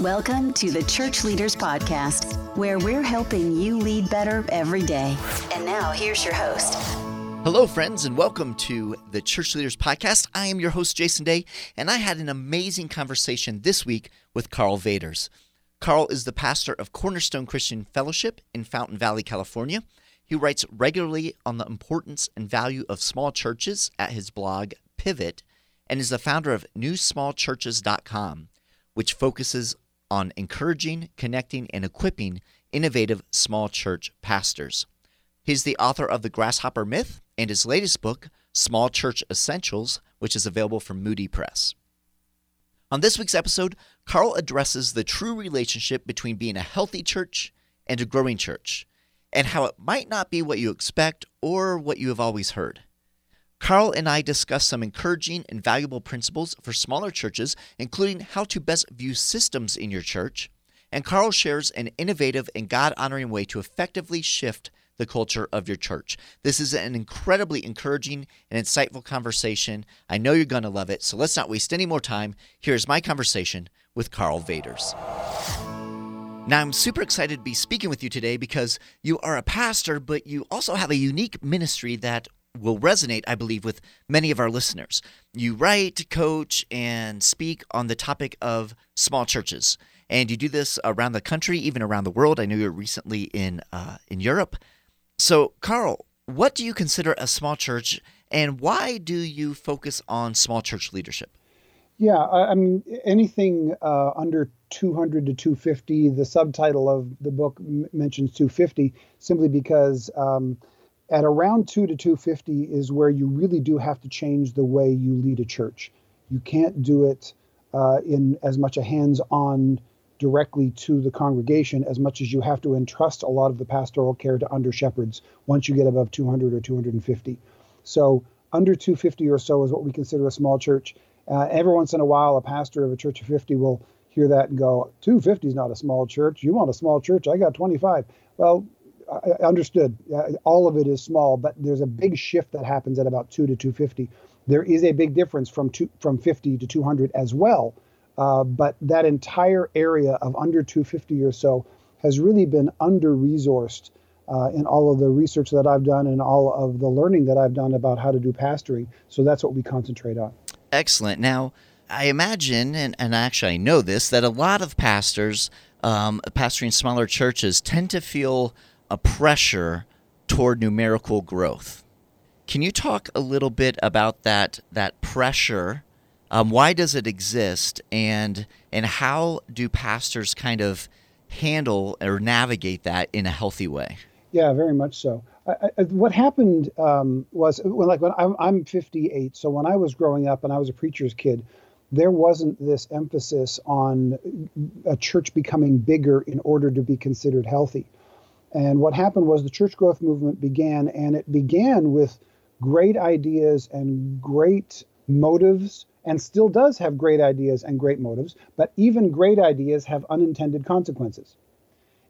Welcome to the Church Leaders Podcast, where we're helping you lead better every day. And now, here's your host. Hello, friends, and welcome to the Church Leaders Podcast. I am your host, Jason Day, and I had an amazing conversation this week with Karl Vaters. Karl is the pastor of Cornerstone Christian Fellowship in Fountain Valley, California. He writes regularly on the importance and value of small churches at his blog, Pivot, and is the founder of newsmallchurches.com, which focuses on encouraging, connecting, and equipping innovative small church pastors. He's the author of The Grasshopper Myth and his latest book, Small Church Essentials, which is available from Moody Press. On this week's episode, Karl addresses the true relationship between being a healthy church and a growing church, and how it might not be what you expect or what you have always heard. Karl and I discuss some encouraging and valuable principles for smaller churches, including how to best view systems in your church. And Karl shares an innovative and God honoring way to effectively shift the culture of your church. This is an incredibly encouraging and insightful conversation. I know you're going to love it. So let's not waste any more time. Here's my conversation with Karl Vaters. Now, I'm super excited to be speaking with you today because you are a pastor, but you also have a unique ministry that will resonate, I believe, with many of our listeners. You write, coach, and speak on the topic of small churches. And you do this around the country, even around the world. I know you're recently in uh, in Europe. So, Karl, what do you consider a small church, and why do you focus on small church leadership? Yeah, I mean, anything uh, under 200 to 250, the subtitle of the book mentions 250 simply because um, at around 2 to 250 is where you really do have to change the way you lead a church. You can't do it uh, in as much a hands on directly to the congregation as much as you have to entrust a lot of the pastoral care to under shepherds once you get above 200 or 250. So, under 250 or so is what we consider a small church. Uh, every once in a while, a pastor of a church of 50 will hear that and go, 250 is not a small church. You want a small church? I got 25. Well, I understood. All of it is small, but there's a big shift that happens at about 2 to 250. There is a big difference from two, from 50 to 200 as well. Uh, but that entire area of under 250 or so has really been under resourced uh, in all of the research that I've done and all of the learning that I've done about how to do pastoring. So that's what we concentrate on. Excellent. Now, I imagine, and, and actually I know this, that a lot of pastors um, pastoring smaller churches tend to feel a pressure toward numerical growth. Can you talk a little bit about that that pressure um, why does it exist, and and how do pastors kind of handle or navigate that in a healthy way? Yeah, very much so. I, I, what happened um, was when, like when I'm, I'm 58, so when I was growing up and I was a preacher's kid, there wasn't this emphasis on a church becoming bigger in order to be considered healthy. And what happened was the church growth movement began, and it began with great ideas and great motives and still does have great ideas and great motives, but even great ideas have unintended consequences.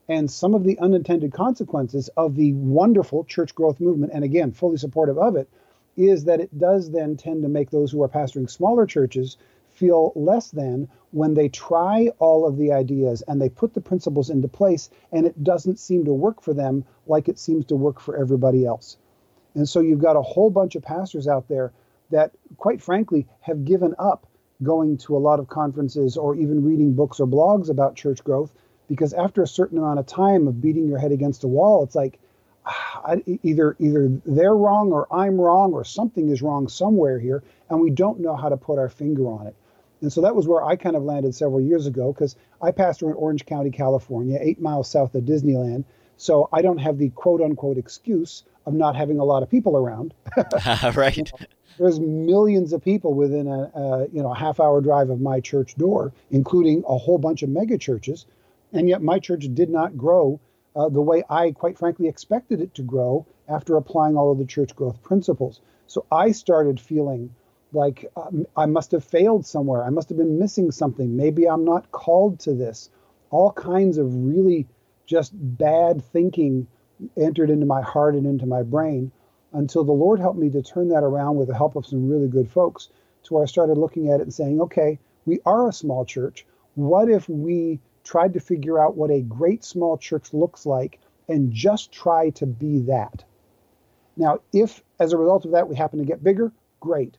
And some of the unintended consequences of the wonderful church growth movement, and again, fully supportive of it, is that it does then tend to make those who are pastoring smaller churches feel less than when they try all of the ideas and they put the principles into place and it doesn't seem to work for them like it seems to work for everybody else. And so you've got a whole bunch of pastors out there that, quite frankly, have given up going to a lot of conferences or even reading books or blogs about church growth because after a certain amount of time of beating your head against a wall, it's like ah, either either they're wrong or I'm wrong or something is wrong somewhere here, and we don't know how to put our finger on it. And so that was where I kind of landed several years ago because I pastor in Orange County, California, eight miles south of Disneyland. So I don't have the quote unquote excuse of not having a lot of people around. right there's millions of people within a, a, you know a half hour drive of my church door, including a whole bunch of mega churches, and yet my church did not grow uh, the way I quite frankly expected it to grow after applying all of the church growth principles. So I started feeling like um, I must have failed somewhere. I must have been missing something. Maybe I'm not called to this. All kinds of really just bad thinking entered into my heart and into my brain until the Lord helped me to turn that around with the help of some really good folks to where I started looking at it and saying, okay, we are a small church. What if we tried to figure out what a great small church looks like and just try to be that? Now, if as a result of that we happen to get bigger, great.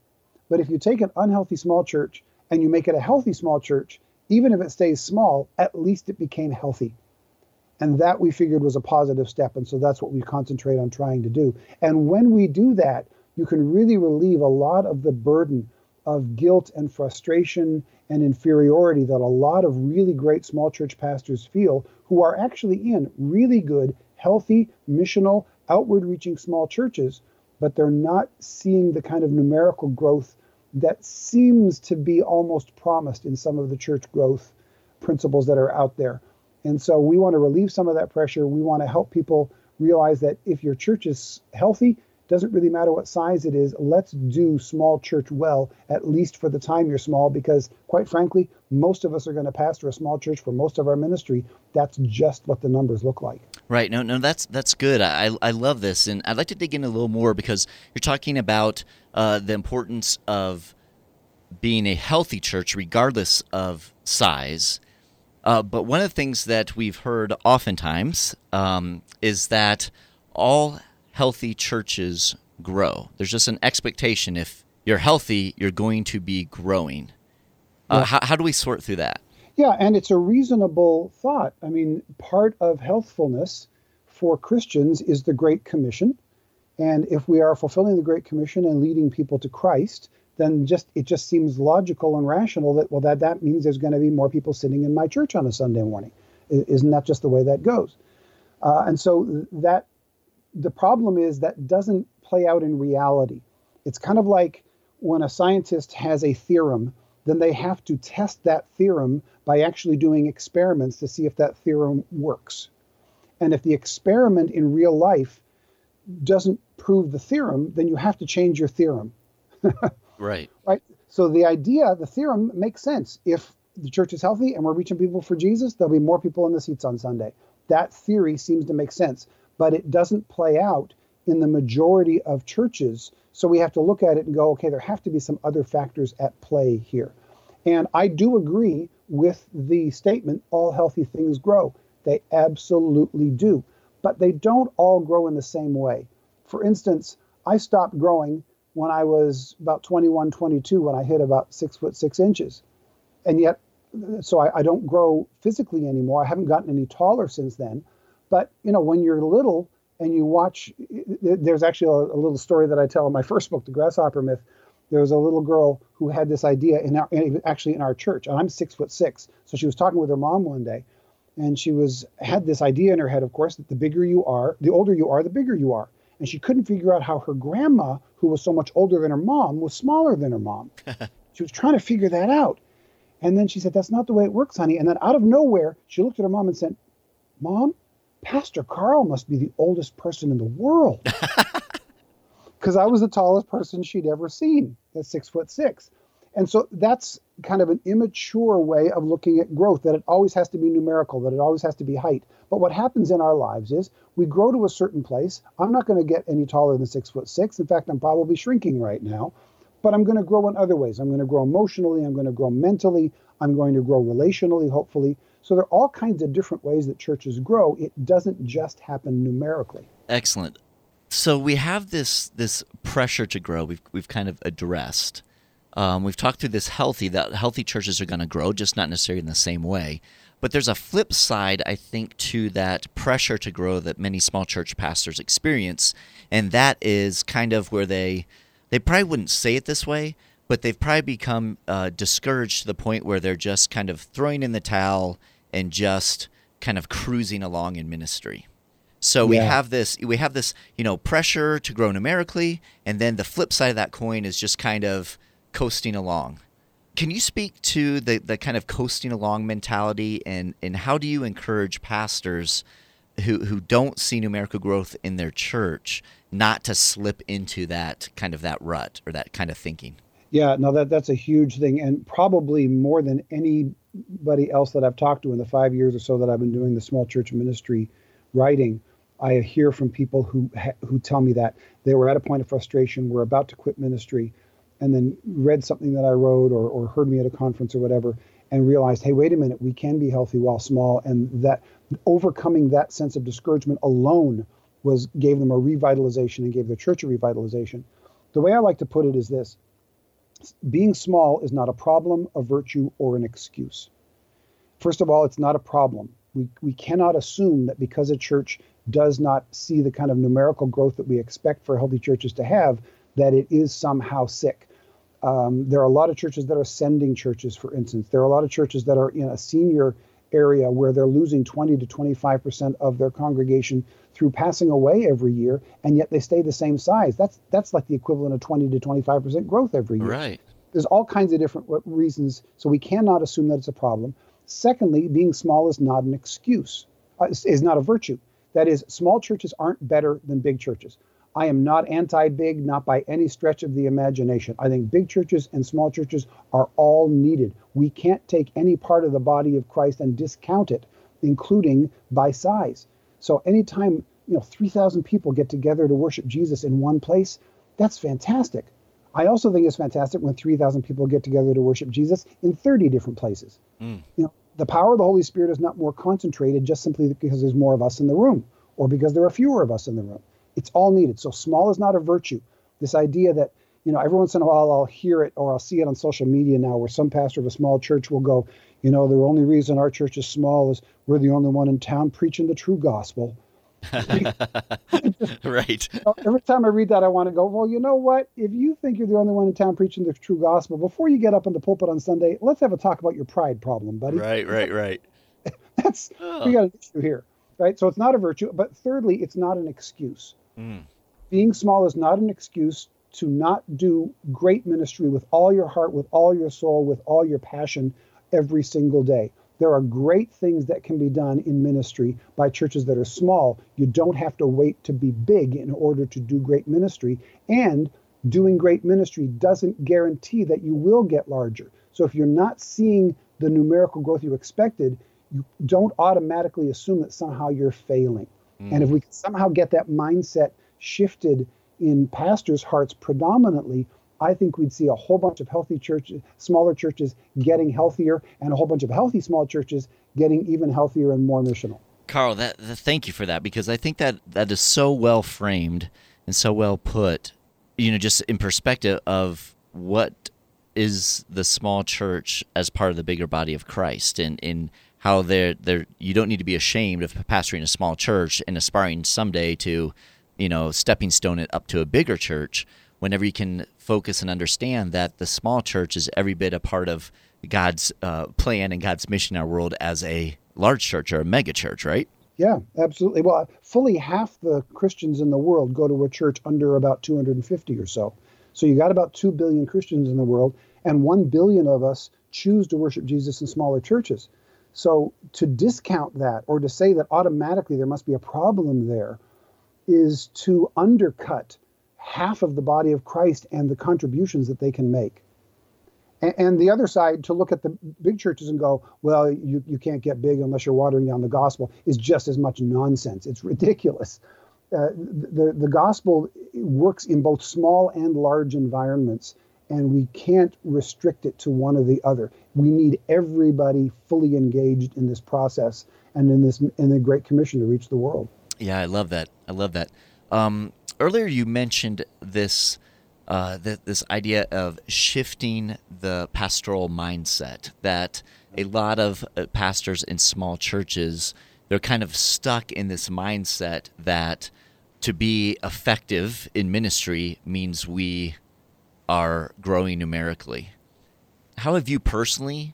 But if you take an unhealthy small church and you make it a healthy small church, even if it stays small, at least it became healthy. And that we figured was a positive step. And so that's what we concentrate on trying to do. And when we do that, you can really relieve a lot of the burden of guilt and frustration and inferiority that a lot of really great small church pastors feel who are actually in really good, healthy, missional, outward reaching small churches, but they're not seeing the kind of numerical growth that seems to be almost promised in some of the church growth principles that are out there. And so we want to relieve some of that pressure. We want to help people realize that if your church is healthy, doesn't really matter what size it is. Let's do small church well, at least for the time you're small, because quite frankly, most of us are going to pastor a small church for most of our ministry. That's just what the numbers look like. Right. No, no, that's that's good. I I love this, and I'd like to dig in a little more because you're talking about uh, the importance of being a healthy church, regardless of size. Uh, but one of the things that we've heard oftentimes um, is that all healthy churches grow. There's just an expectation if you're healthy, you're going to be growing. Uh, how, how do we sort through that? Yeah, and it's a reasonable thought. I mean, part of healthfulness for Christians is the Great Commission. And if we are fulfilling the Great Commission and leading people to Christ, then just it just seems logical and rational that well that that means there's going to be more people sitting in my church on a Sunday morning. Isn't that just the way that goes? Uh, and so that the problem is that doesn't play out in reality. It's kind of like when a scientist has a theorem, then they have to test that theorem by actually doing experiments to see if that theorem works. And if the experiment in real life doesn't prove the theorem, then you have to change your theorem. right. Right. So the idea, the theorem makes sense. If the church is healthy and we're reaching people for Jesus, there'll be more people in the seats on Sunday. That theory seems to make sense but it doesn't play out in the majority of churches. So we have to look at it and go, okay, there have to be some other factors at play here. And I do agree with the statement all healthy things grow. They absolutely do. But they don't all grow in the same way. For instance, I stopped growing when I was about 21, 22, when I hit about six foot six inches. And yet, so I, I don't grow physically anymore. I haven't gotten any taller since then. But you know, when you're little and you watch, there's actually a, a, little story that I tell in my first book, The Grasshopper Myth. There was a little girl who had this idea in our, actually in our church, and I'm six foot six, so she was talking with her mom one day, and she was had this idea in her head, of course, that the bigger you are, the older you are, the bigger you are, and she couldn't figure out how her grandma, who was so much older than her mom, was smaller than her mom. she was trying to figure that out. And then she said, That's not the way it works, honey. And then out of nowhere, she looked at her mom and said, Mom, Pastor Karl must be the oldest person in the world. Because I was the tallest person she'd ever seen at six foot six. And so that's kind of an immature way of looking at growth, that it always has to be numerical, that it always has to be height. But what happens in our lives is we grow to a certain place. I'm not going to get any taller than six foot six. In fact, I'm probably shrinking right now. But I'm going to grow in other ways. I'm going to grow emotionally. I'm going to grow mentally. I'm going to grow relationally, hopefully. So there are all kinds of different ways that churches grow. It doesn't just happen numerically. Excellent. So we have this this pressure to grow. We've we've kind of addressed. Um, we've talked through this healthy that healthy churches are going to grow, just not necessarily in the same way. But there's a flip side, I think, to that pressure to grow that many small church pastors experience, and that is kind of where they they probably wouldn't say it this way, but they've probably become uh, discouraged to the point where they're just kind of throwing in the towel and just kind of cruising along in ministry. So we have this we have this, you know, pressure to grow numerically and then the flip side of that coin is just kind of coasting along. Can you speak to the, the kind of coasting along mentality and, and how do you encourage pastors who, who don't see numerical growth in their church not to slip into that kind of that rut or that kind of thinking? Yeah, no, that that's a huge thing, and probably more than anybody else that I've talked to in the five years or so that I've been doing the small church ministry writing, I hear from people who who tell me that they were at a point of frustration, were about to quit ministry, and then read something that I wrote or, or heard me at a conference or whatever, and realized, hey, wait a minute, we can be healthy while small, and that overcoming that sense of discouragement alone was gave them a revitalization and gave the church a revitalization. The way I like to put it is this: being small is not a problem, a virtue, or an excuse. First of all, it's not a problem. We, we cannot assume that because a church does not see the kind of numerical growth that we expect for healthy churches to have, that it is somehow sick. Um, there are a lot of churches that are sending churches, for instance. There are a lot of churches that are in a senior area where they're losing 20 to 25 percent of their congregation through passing away every year, and yet they stay the same size. That's that's like the equivalent of 20 to 25 percent growth every year. Right. There's all kinds of different reasons, so we cannot assume that it's a problem. Secondly, being small is not an excuse, uh, is not a virtue. That is, small churches aren't better than big churches. I am not anti big, not by any stretch of the imagination. I think big churches and small churches are all needed. We can't take any part of the body of Christ and discount it, including by size. So anytime you know 3,000 people get together to worship Jesus in one place, that's fantastic. I also think it's fantastic when 3,000 people get together to worship Jesus in 30 different places. Mm. You know, the power of the Holy Spirit is not more concentrated just simply because there's more of us in the room or because there are fewer of us in the room. It's all needed. So small is not a virtue. This idea that, you know, every once in a while I'll hear it or I'll see it on social media now where some pastor of a small church will go, you know, the only reason our church is small is we're the only one in town preaching the true gospel. right. Every time I read that, I want to go, well, you know what? If you think you're the only one in town preaching the true gospel, before you get up in the pulpit on Sunday, let's have a talk about your pride problem, buddy. Right, right, right. That's, oh. we got an issue here, right? So it's not a virtue. But thirdly, it's not an excuse. Mm. Being small is not an excuse to not do great ministry with all your heart, with all your soul, with all your passion every single day. There are great things that can be done in ministry by churches that are small. You don't have to wait to be big in order to do great ministry. And doing great ministry doesn't guarantee that you will get larger. So if you're not seeing the numerical growth you expected, you don't automatically assume that somehow you're failing. Mm. And if we could somehow get that mindset shifted in pastors' hearts predominantly, I think we'd see a whole bunch of healthy churches, smaller churches getting healthier, and a whole bunch of healthy small churches getting even healthier and more missional. Karl, that, that, thank you for that because I think that that is so well framed and so well put. You know, just in perspective of what is the small church as part of the bigger body of Christ, and in how they're they're you don't need to be ashamed of pastoring a small church and aspiring someday to, you know, stepping stone it up to a bigger church whenever you can focus and understand that the small church is every bit a part of God's uh, plan and God's mission in our world as a large church or a mega church, right? Yeah, absolutely. Well, fully half the Christians in the world go to a church under about 250 or so. So you got about 2 billion Christians in the world, and 1 billion of us choose to worship Jesus in smaller churches. So to discount that or to say that automatically there must be a problem there is to undercut half of the body of Christ and the contributions that they can make. And, and, the other side, to look at the big churches and go, well, you, you can't get big unless you're watering down the gospel, is just as much nonsense. It's ridiculous. Uh, the, the gospel works in both small and large environments, and we can't restrict it to one or the other. We need everybody fully engaged in this process and in this in the Great Commission to reach the world. Yeah, I love that. I love that. Um, earlier you mentioned this uh, th- this idea of shifting the pastoral mindset that a lot of uh, pastors in small churches they're kind of stuck in this mindset that to be effective in ministry means we are growing numerically. How have you personally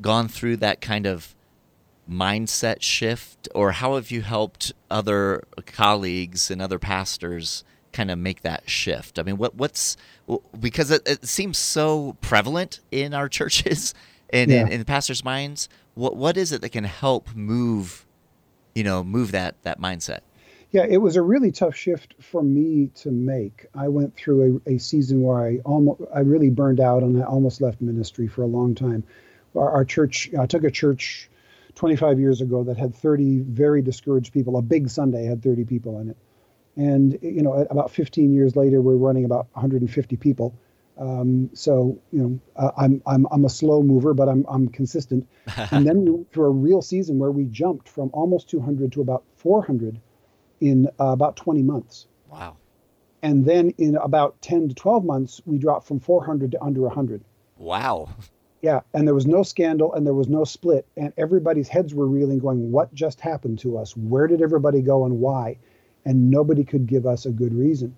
gone through that kind of mindset shift, or how have you helped other colleagues and other pastors kind of make that shift? I mean, what what's because it, it seems so prevalent in our churches and yeah. in, in the pastors' minds. What what is it that can help move, you know, move that that mindset? Yeah, it was a really tough shift for me to make. I went through a, a season where I almost I really burned out and I almost left ministry for a long time. Our, our church, I took a church 25 years ago that had 30 very discouraged people. A big Sunday had 30 people in it. And, you know, about 15 years later, we're running about 150 people. Um, so you know, uh, I'm I'm I'm a slow mover, but I'm I'm consistent. and then we went through a real season where we jumped from almost 200 to about 400 in uh, about 20 months. Wow. And then in about 10 to 12 months, we dropped from 400 to under 100. Wow. Yeah, and there was no scandal and there was no split, and everybody's heads were reeling, going, "What just happened to us? Where did everybody go and why?" And nobody could give us a good reason.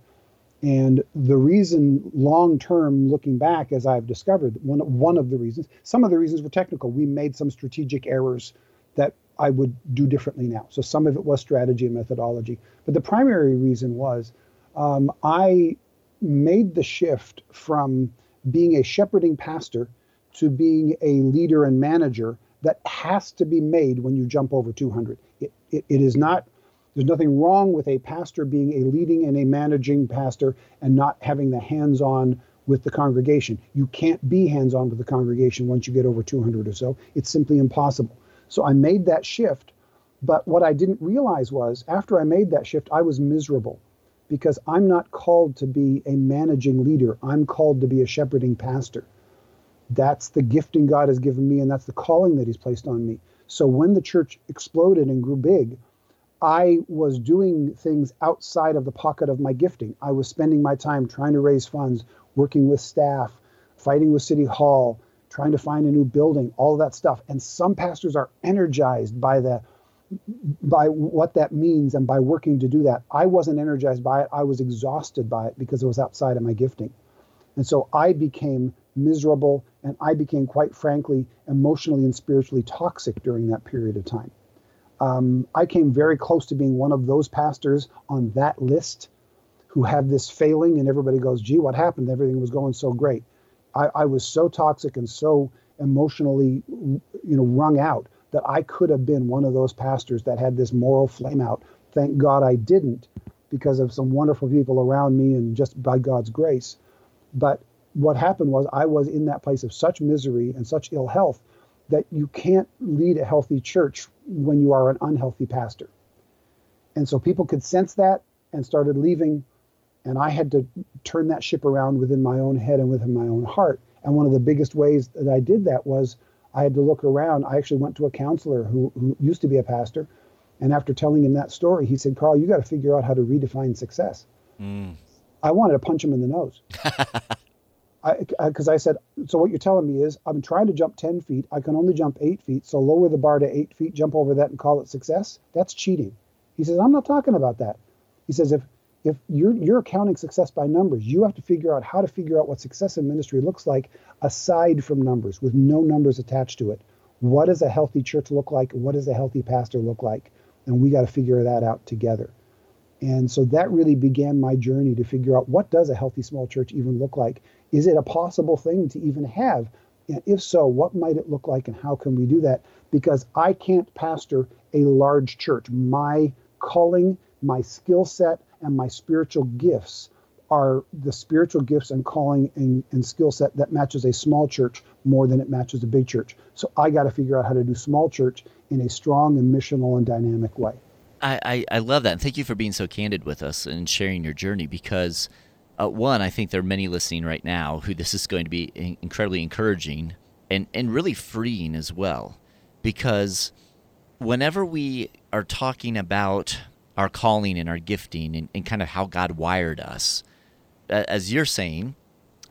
And the reason, long term, looking back, as I've discovered, one one of the reasons, some of the reasons were technical. We made some strategic errors that I would do differently now. So some of it was strategy and methodology, but the primary reason was um, I made the shift from being a shepherding pastor to being a leader and manager that has to be made when you jump over 200. It, it, it is not there's nothing wrong with a pastor being a leading and a managing pastor and not having the hands on with the congregation. You can't be hands on with the congregation once you get over 200 or so. It's simply impossible. So I made that shift. But what I didn't realize was after I made that shift, I was miserable because I'm not called to be a managing leader. I'm called to be a shepherding pastor. That's the gifting God has given me, and that's the calling that He's placed on me. So when the church exploded and grew big, I was doing things outside of the pocket of my gifting. I was spending my time trying to raise funds, working with staff, fighting with City Hall, trying to find a new building, all that stuff. And some pastors are energized by the by what that means and by working to do that. I wasn't energized by it. I was exhausted by it because it was outside of my gifting. And so I became miserable and I became quite frankly emotionally and spiritually toxic during that period of time. Um, I came very close to being one of those pastors on that list who had this failing, and everybody goes, "Gee, what happened? Everything was going so great." I, I was so toxic and so emotionally, you know, wrung out that I could have been one of those pastors that had this moral flame out. Thank God I didn't, because of some wonderful people around me and just by God's grace. But what happened was I was in that place of such misery and such ill health that you can't lead a healthy church when you are an unhealthy pastor. And so people could sense that and started leaving. And I had to turn that ship around within my own head and within my own heart. And one of the biggest ways that I did that was I had to look around. I actually went to a counselor who, who used to be a pastor. And after telling him that story, he said, Karl, you got to figure out how to redefine success. Mm. I wanted to punch him in the nose. because I, I, said, so what you're telling me is I'm trying to jump 10 feet. I can only jump eight feet. So lower the bar to eight feet, jump over that and call it success. That's cheating. He says, I'm not talking about that. He says, if, if you're, you're counting success by numbers, you have to figure out how to figure out what success in ministry looks like aside from numbers with no numbers attached to it. What does a healthy church look like? What does a healthy pastor look like? And we got to figure that out together. And so that really began my journey to figure out what does a healthy small church even look like? Is it a possible thing to even have? And if so, what might it look like and how can we do that? Because I can't pastor a large church. My calling, my skill set, and my spiritual gifts are the spiritual gifts and calling and, and skill set that matches a small church more than it matches a big church. So I got to figure out how to do small church in a strong and missional and dynamic way. I, I, I love that. And thank you for being so candid with us and sharing your journey because, uh, one, I think there are many listening right now who this is going to be incredibly encouraging and, and really freeing as well. Because whenever we are talking about our calling and our gifting and, and kind of how God wired us, as you're saying,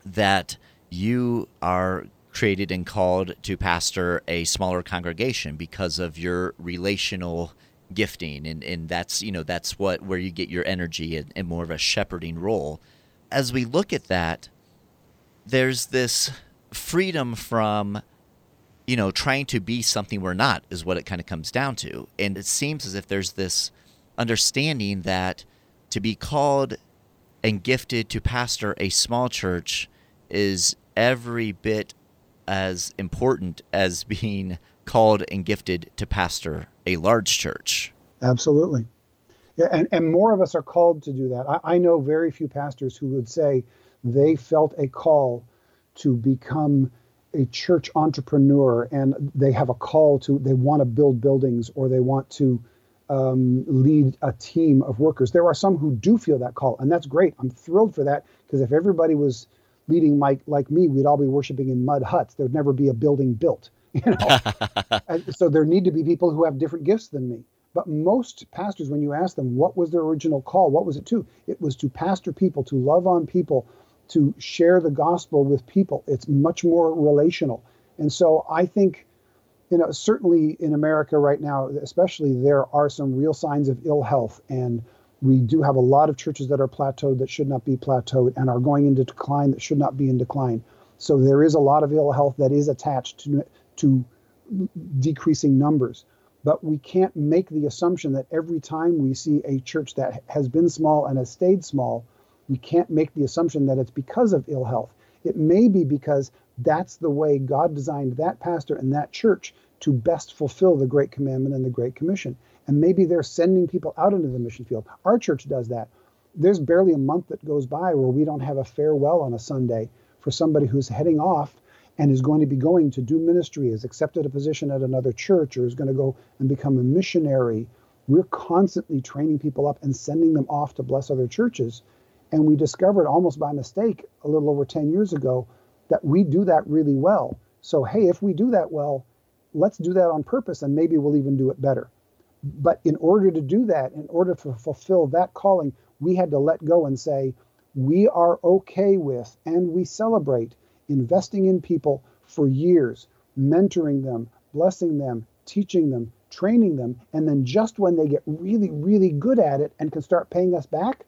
that you are created and called to pastor a smaller congregation because of your relational gifting. And, and that's you know that's what where you get your energy and, and more of a shepherding role. As we look at that there's this freedom from you know trying to be something we're not is what it kind of comes down to. And it seems as if there's this understanding that to be called and gifted to pastor a small church is every bit as important as being called and gifted to pastor a large church. Absolutely. Yeah, and, and more of us are called to do that. I, I know very few pastors who would say they felt a call to become a church entrepreneur and they have a call to, they want to build buildings or they want to um, lead a team of workers. There are some who do feel that call, and that's great. I'm thrilled for that because if everybody was leading Mike like me, we'd all be worshiping in mud huts. There'd never be a building built. You know, so there need to be people who have different gifts than me. But most pastors, when you ask them what was their original call, what was it to? It was to pastor people, to love on people, to share the gospel with people. It's much more relational. And so I think, you know, certainly in America right now, especially, there are some real signs of ill health. And we do have a lot of churches that are plateaued that should not be plateaued and are going into decline that should not be in decline. So there is a lot of ill health that is attached to to decreasing numbers. But we can't make the assumption that every time we see a church that has been small and has stayed small, we can't make the assumption that it's because of ill health. It may be because that's the way God designed that pastor and that church to best fulfill the Great Commandment and the Great Commission. And maybe they're sending people out into the mission field. Our church does that. There's barely a month that goes by where we don't have a farewell on a Sunday for somebody who's heading off and is going to be going to do ministry, has accepted a position at another church, or is going to go and become a missionary. We're constantly training people up and sending them off to bless other churches. And we discovered almost by mistake a little over 10 years ago that we do that really well. So, hey, if we do that well, let's do that on purpose and maybe we'll even do it better. But in order to do that, in order to fulfill that calling, we had to let go and say, we are okay with and we celebrate investing in people for years, mentoring them, blessing them, teaching them, training them, and then just when they get really, really good at it and can start paying us back,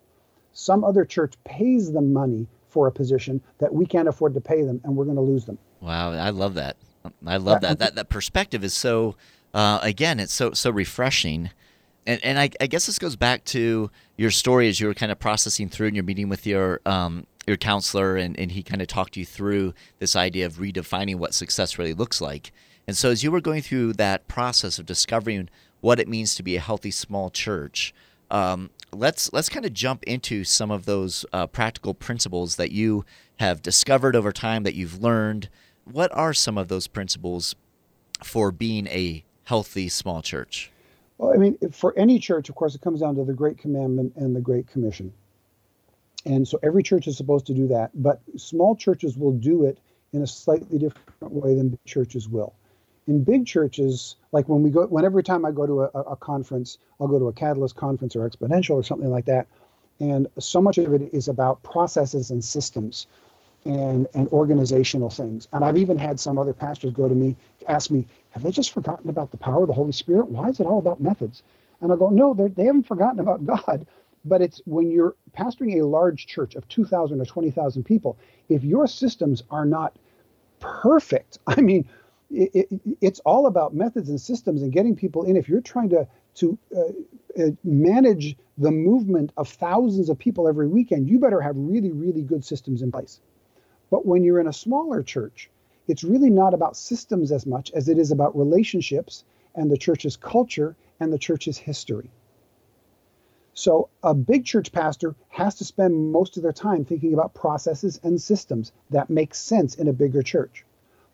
some other church pays them money for a position that we can't afford to pay them, and we're going to lose them. Wow, I love that. I love that. That that perspective is so. Uh, again, it's so so refreshing. And, and I, I, guess this goes back to your story as you were kind of processing through and you're meeting with your um, your counselor and, and he kind of talked you through this idea of redefining what success really looks like. And so as you were going through that process of discovering what it means to be a healthy small church, um, let's let's kind of jump into some of those uh, practical principles that you have discovered over time that you've learned. What are some of those principles for being a healthy small church? Well, I mean, for any church, of course, it comes down to the Great Commandment and the Great Commission. And so every church is supposed to do that, but small churches will do it in a slightly different way than big churches will. In big churches, like when we go, when every time I go to a, a conference, I'll go to a Catalyst conference or Exponential or something like that, and so much of it is about processes and systems and and organizational things. And I've even had some other pastors go to me, ask me, have they just forgotten about the power of the Holy Spirit? Why is it all about methods? And I go, no, they haven't forgotten about God but it's when you're pastoring a large church of 2,000 or 20,000 people, if your systems are not perfect, I mean, it, it, it's all about methods and systems and getting people in. If you're trying to to uh, uh, manage the movement of thousands of people every weekend, you better have really, really good systems in place. But when you're in a smaller church, it's really not about systems as much as it is about relationships and the church's culture and the church's history. So a big church pastor has to spend most of their time thinking about processes and systems that make sense in a bigger church.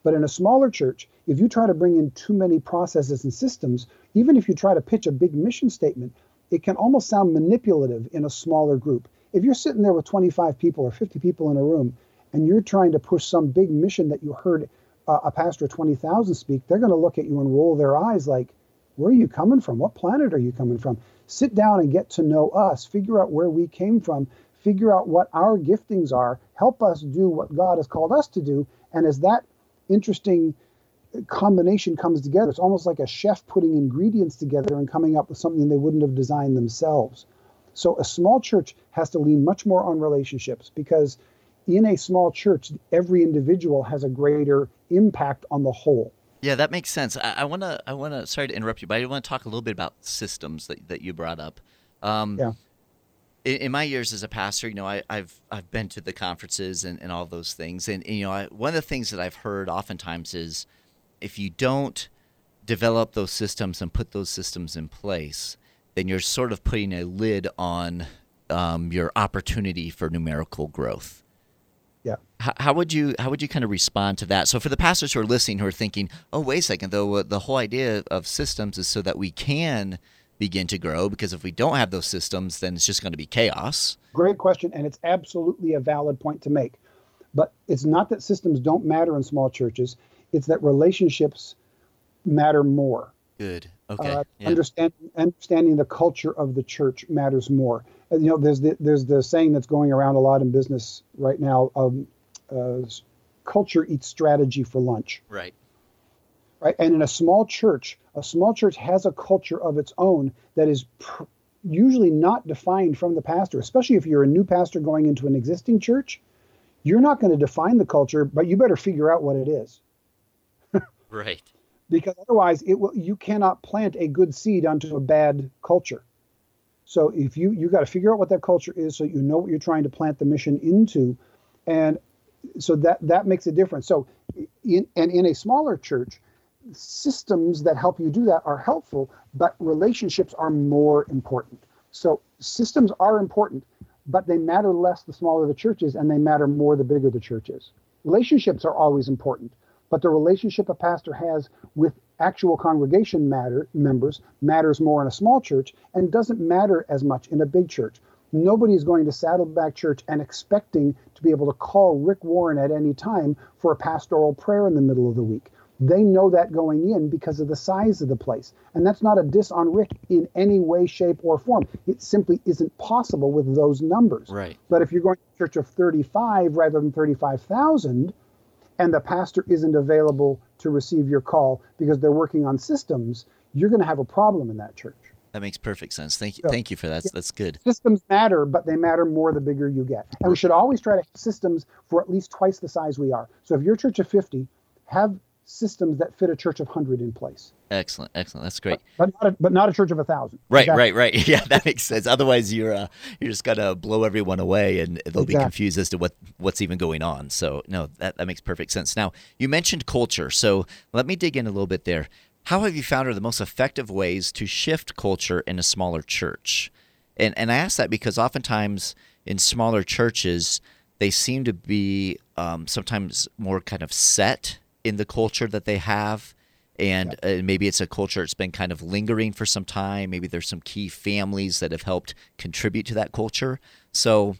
But in a smaller church, if you try to bring in too many processes and systems, even if you try to pitch a big mission statement, it can almost sound manipulative in a smaller group. If you're sitting there with 25 people or 50 people in a room and you're trying to push some big mission that you heard uh, a pastor of 20,000 speak, they're going to look at you and roll their eyes like, where are you coming from? What planet are you coming from? sit down and get to know us, figure out where we came from, figure out what our giftings are, help us do what God has called us to do. And as that interesting combination comes together, it's almost like a chef putting ingredients together and coming up with something they wouldn't have designed themselves. So a small church has to lean much more on relationships because in a small church, every individual has a greater impact on the whole. Yeah, that makes sense. I want to. I want to. Sorry to interrupt you, but I want to talk a little bit about systems that, that you brought up. Um, yeah. In, in, my years as a pastor, you know, I, have I've been to the conferences and, and all those things, and, and you know, I, one of the things that I've heard oftentimes is if you don't develop those systems and put those systems in place, then you're sort of putting a lid on um, your opportunity for numerical growth. Yeah. How, how, would you how would you kind of respond to that? So for the pastors who are listening who are thinking, "Oh, wait a second, though, the whole idea of systems is so that we can begin to grow because if we don't have those systems, then it's just going to be chaos." Great question and it's absolutely a valid point to make. But it's not that systems don't matter in small churches, it's that relationships matter more. Good. Okay. Uh, yeah. understand, understanding the culture of the church matters more. Uh, you know, there's the, there's the saying that's going around a lot in business right now um, uh, culture eats strategy for lunch. Right. Right. And in a small church, a small church has a culture of its own that is pr- usually not defined from the pastor, especially if you're a new pastor going into an existing church. You're not going to define the culture, but you better figure out what it is. right. Because otherwise, it will. You cannot plant a good seed onto a bad culture. So if you you got to figure out what that culture is, so you know what you're trying to plant the mission into, and so that that makes a difference. So in and in a smaller church, systems that help you do that are helpful, but relationships are more important. So systems are important, but they matter less the smaller the church is, and they matter more the bigger the church is. Relationships are always important, but the relationship a pastor has with actual congregation matter members matters more in a small church and doesn't matter as much in a big church. Nobody is going to Saddleback Church and expecting to be able to call Rick Warren at any time for a pastoral prayer in the middle of the week. They know that going in because of the size of the place. And that's not a diss on Rick in any way, shape, or form. It simply isn't possible with those numbers. Right. But if you're going to a church of 35 rather than 35,000, and the pastor isn't available to receive your call because they're working on systems, you're going to have a problem in that church. That makes perfect sense. Thank you. So, Thank you for that. Yeah, That's good. Systems matter, but they matter more the bigger you get. And we should always try to have systems for at least twice the size we are. So if you're a church of 50, have systems that fit a church of 100 in place. Excellent, excellent. That's great. But, but not a, but not a church of a thousand. Right, right, right. Yeah, that makes sense. Otherwise, you're uh, you're just gonna blow everyone away, and they'll exactly. be confused as to what what's even going on. So no, that that makes perfect sense. Now you mentioned culture, so let me dig in a little bit there. How have you found are the most effective ways to shift culture in a smaller church? And and I ask that because oftentimes in smaller churches they seem to be um, sometimes more kind of set in the culture that they have. And yeah. uh, maybe it's a culture that's been kind of lingering for some time. Maybe there's some key families that have helped contribute to that culture. So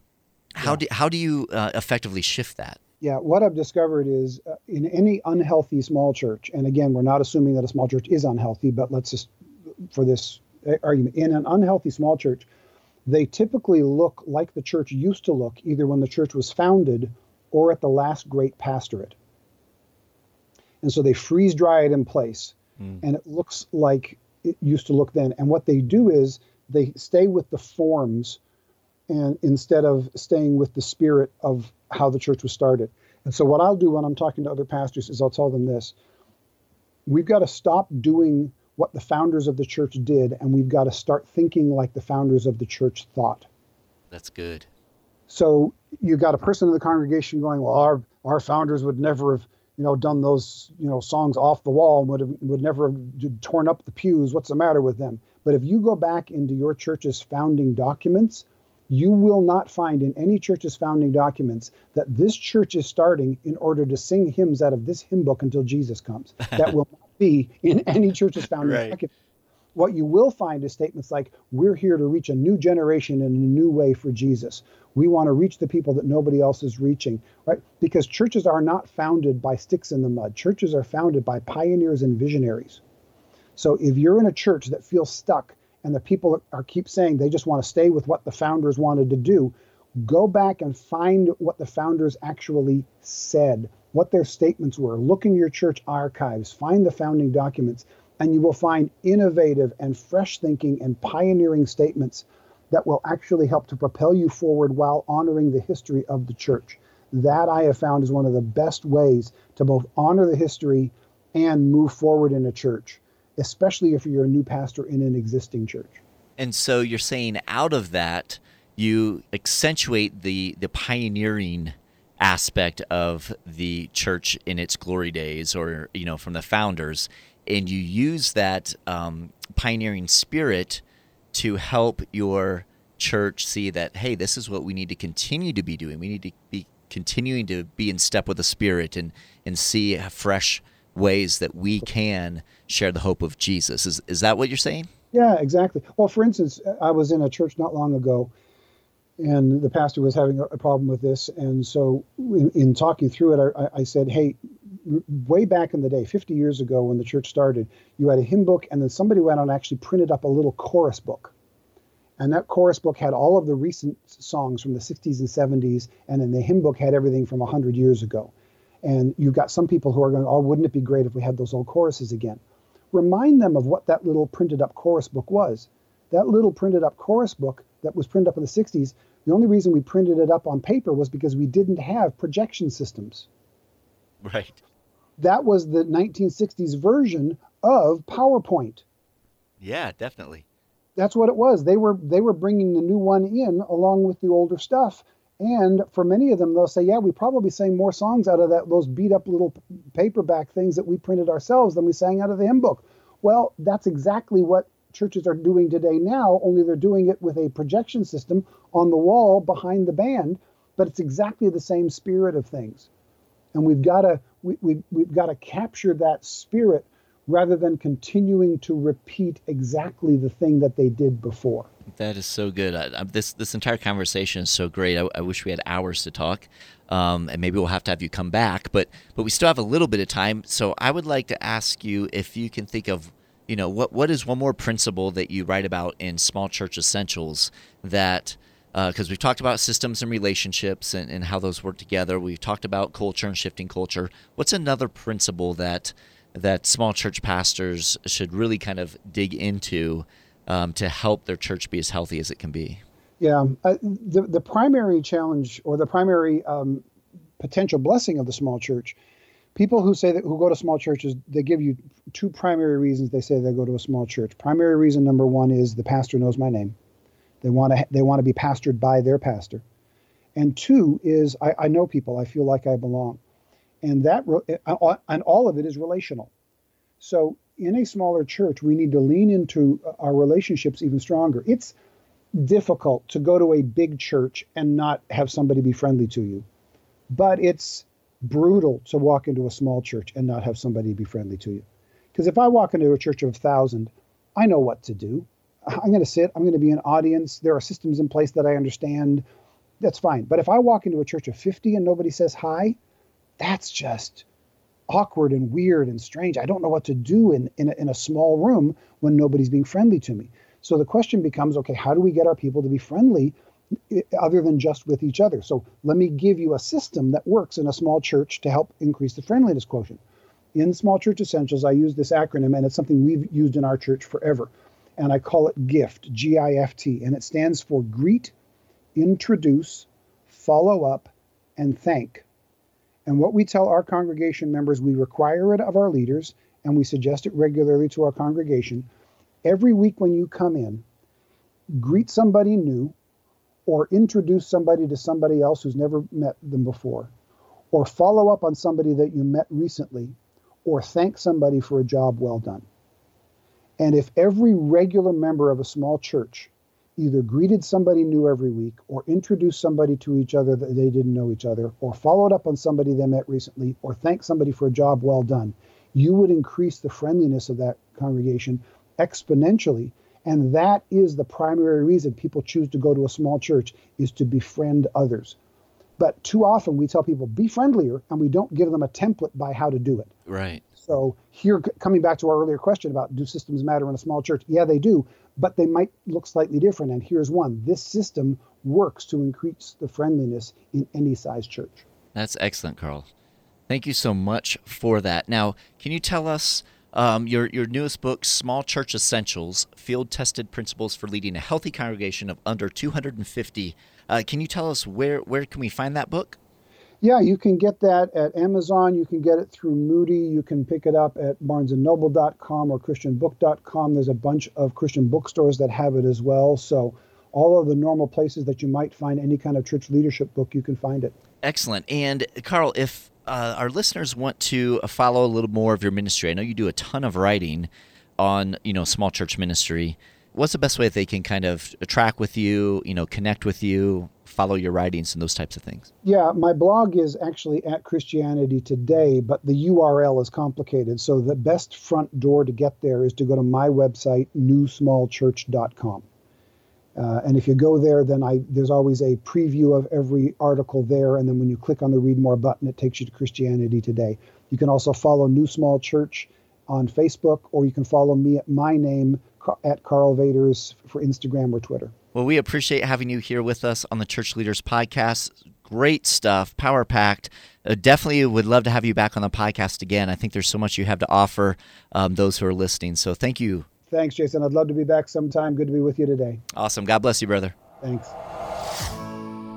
how yeah. do how do you uh, effectively shift that? Yeah what i've discovered is uh, in any unhealthy small church and again we're not assuming that a small church is unhealthy but let's just for this uh, argument in an unhealthy small church they typically look like the church used to look either when the church was founded or at the last great pastorate and so they freeze dry it in place, mm. and it looks like it used to look then. And what they do is they stay with the forms, and instead of staying with the spirit of how the church was started. And so what I'll do when I'm talking to other pastors is I'll tell them this: we've got to stop doing what the founders of the church did, and we've got to start thinking like the founders of the church thought. That's good. So you got a person in the congregation going, "Well, our our founders would never have you know, done those, you know, songs off the wall and would have, would never have torn up the pews. What's the matter with them? But if you go back into your church's founding documents, you will not find in any church's founding documents that this church is starting in order to sing hymns out of this hymn book until Jesus comes. That will not be in any church's founding right. document. What you will find is statements like, We're here to reach a new generation in a new way for Jesus. We want to reach the people that nobody else is reaching, right? Because churches are not founded by sticks in the mud, churches are founded by pioneers and visionaries. So if you're in a church that feels stuck and the people are keep saying they just want to stay with what the founders wanted to do, go back and find what the founders actually said, what their statements were. Look in your church archives, find the founding documents, and you will find innovative and fresh thinking and pioneering statements that will actually help to propel you forward while honoring the history of the church. That I have found is one of the best ways to both honor the history and move forward in a church, especially if you're a new pastor in an existing church. And so you're saying out of that, you accentuate the the pioneering aspect of the church in its glory days or you know from the founders and you use that um, pioneering spirit to help your church see that hey this is what we need to continue to be doing. We need to be continuing to be in step with the spirit and and see fresh ways that we can share the hope of jesus. Is, is that what you're saying? Yeah exactly. Well for instance i was in a church not long ago and the pastor was having a problem with this. And so, in, in talking through it, I, I, said, "Hey, way back in the day, 50 years ago, when the church started, you had a hymn book, and then somebody went on and actually printed up a little chorus book." And that chorus book had all of the recent songs from the 60s and 70s, and then the hymn book had everything from 100 years ago. And you've got some people who are going, "Oh, wouldn't it be great if we had those old choruses again?" Remind them of what that little printed up chorus book was. That little printed up chorus book that was printed up in the 60s, the only reason we printed it up on paper was because we didn't have projection systems. Right. That was the 1960s version of PowerPoint. Yeah, definitely. That's what it was. They were they were bringing the new one in along with the older stuff. And for many of them, they'll say, "Yeah, we probably sang more songs out of that those beat up little paperback things that we printed ourselves than we sang out of the hymn book." Well, that's exactly what churches are doing today now, only they're doing it with a projection system on the wall behind the band, but it's exactly the same spirit of things. And we've got to we, we, we've got to capture that spirit rather than continuing to repeat exactly the thing that they did before. That is so good. I, I, this this entire conversation is so great. I, I wish we had hours to talk, um, and maybe we'll have to have you come back. But but we still have a little bit of time. So I would like to ask you if you can think of you know what what is one more principle that you write about in small church essentials that because uh, we've talked about systems and relationships and, and how those work together. We've talked about culture and shifting culture. What's another principle that that small church pastors should really kind of dig into um, to help their church be as healthy as it can be? Yeah uh, the, the primary challenge or the primary um, potential blessing of the small church people who say that who go to small churches they give you two primary reasons they say they go to a small church. Primary reason number one is the pastor knows my name. They want to they want to be pastored by their pastor. And two is I, I know people. I feel like i belong. And that and all of it is relational. So in a smaller church we need to lean into uh, our relationships even stronger. It's difficult to go to a big church and not have somebody be friendly to you. But it's brutal to walk into a small church and not have somebody be friendly to you. Because if I walk into a church of a thousand, I know what to do. I'm going to sit, I'm going to be an audience. There are systems in place that I understand. That's fine. But if I walk into a church of 50 and nobody says hi, that's just awkward and weird and strange. I don't know what to do in, in, a, in a small room when nobody's being friendly to me. So the question becomes okay, how do we get our people to be friendly other than just with each other. So let me give you a system that works in a small church to help increase the friendliness quotient. In Small Church Essentials, I use this acronym, and it's something we've used in our church forever. And I call it GIFT, G I F T, and it stands for greet, introduce, follow up, and thank. And what we tell our congregation members, we require it of our leaders, and we suggest it regularly to our congregation. Every week when you come in, greet somebody new, or introduce somebody to somebody else who's never met them before, or follow up on somebody that you met recently, or thank somebody for a job well done. And if every regular member of a small church either greeted somebody new every week, or introduced somebody to each other that they didn't know each other, or followed up on somebody they met recently, or thanked somebody for a job well done, you would increase the friendliness of that congregation exponentially and that is the primary reason people choose to go to a small church is to befriend others. But too often we tell people be friendlier and we don't give them a template by how to do it. Right. So here coming back to our earlier question about do systems matter in a small church? Yeah, they do, but they might look slightly different and here's one. This system works to increase the friendliness in any size church. That's excellent, Karl. Thank you so much for that. Now, can you tell us um, your your newest book, Small Church Essentials: Field Tested Principles for Leading a Healthy Congregation of Under 250. Uh, can you tell us where where can we find that book? Yeah, you can get that at Amazon. You can get it through Moody. You can pick it up at BarnesandNoble.com or ChristianBook.com. There's a bunch of Christian bookstores that have it as well. So all of the normal places that you might find any kind of church leadership book, you can find it. Excellent. And Karl, if uh, our listeners want to uh, follow a little more of your ministry, I know you do a ton of writing on you know small church ministry. What's the best way that they can kind of track with you, you know, connect with you, follow your writings, and those types of things? Yeah, my blog is actually at Christianity Today, but the URL is complicated. So the best front door to get there is to go to my website, newsmallchurch.com. Uh, and if you go there, then I there's always a preview of every article there, and then when you click on the Read More button, it takes you to Christianity Today. You can also follow New Small Church on Facebook, or you can follow me at my name at Karl Vaters for Instagram or Twitter. Well, we appreciate having you here with us on the Church Leaders Podcast. Great stuff, power packed. Uh, definitely would love to have you back on the podcast again. I think there's so much you have to offer um, those who are listening. So thank you Thanks, Jason. I'd love to be back sometime. Good to be with you today. Awesome. God bless you, brother. Thanks.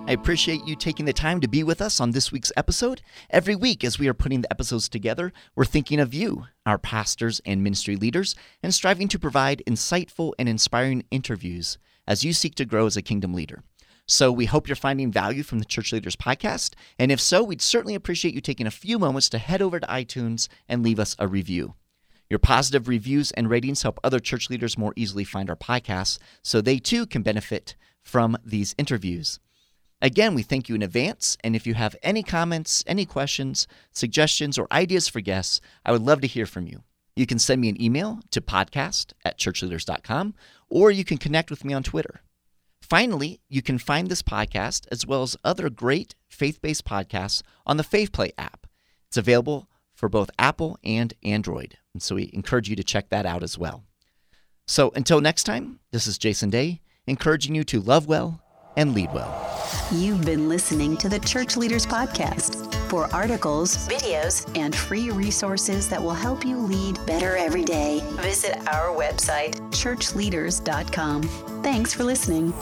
I appreciate you taking the time to be with us on this week's episode. Every week, as we are putting the episodes together, we're thinking of you, our pastors and ministry leaders, and striving to provide insightful and inspiring interviews as you seek to grow as a kingdom leader. So we hope you're finding value from the Church Leaders Podcast. And if so, we'd certainly appreciate you taking a few moments to head over to iTunes and leave us a review. Your positive reviews and ratings help other church leaders more easily find our podcasts so they too can benefit from these interviews. Again, we thank you in advance. And if you have any comments, any questions, suggestions, or ideas for guests, I would love to hear from you. You can send me an email to podcast at churchleaders.com, or you can connect with me on Twitter. Finally, you can find this podcast as well as other great faith based podcasts on the FaithPlay app. It's available for both Apple and Android. And so we encourage you to check that out as well. So until next time, this is Jason Day, encouraging you to love well and lead well. You've been listening to the Church Leaders Podcast. For articles, videos, and free resources that will help you lead better every day, visit our website, churchleaders.com. Thanks for listening.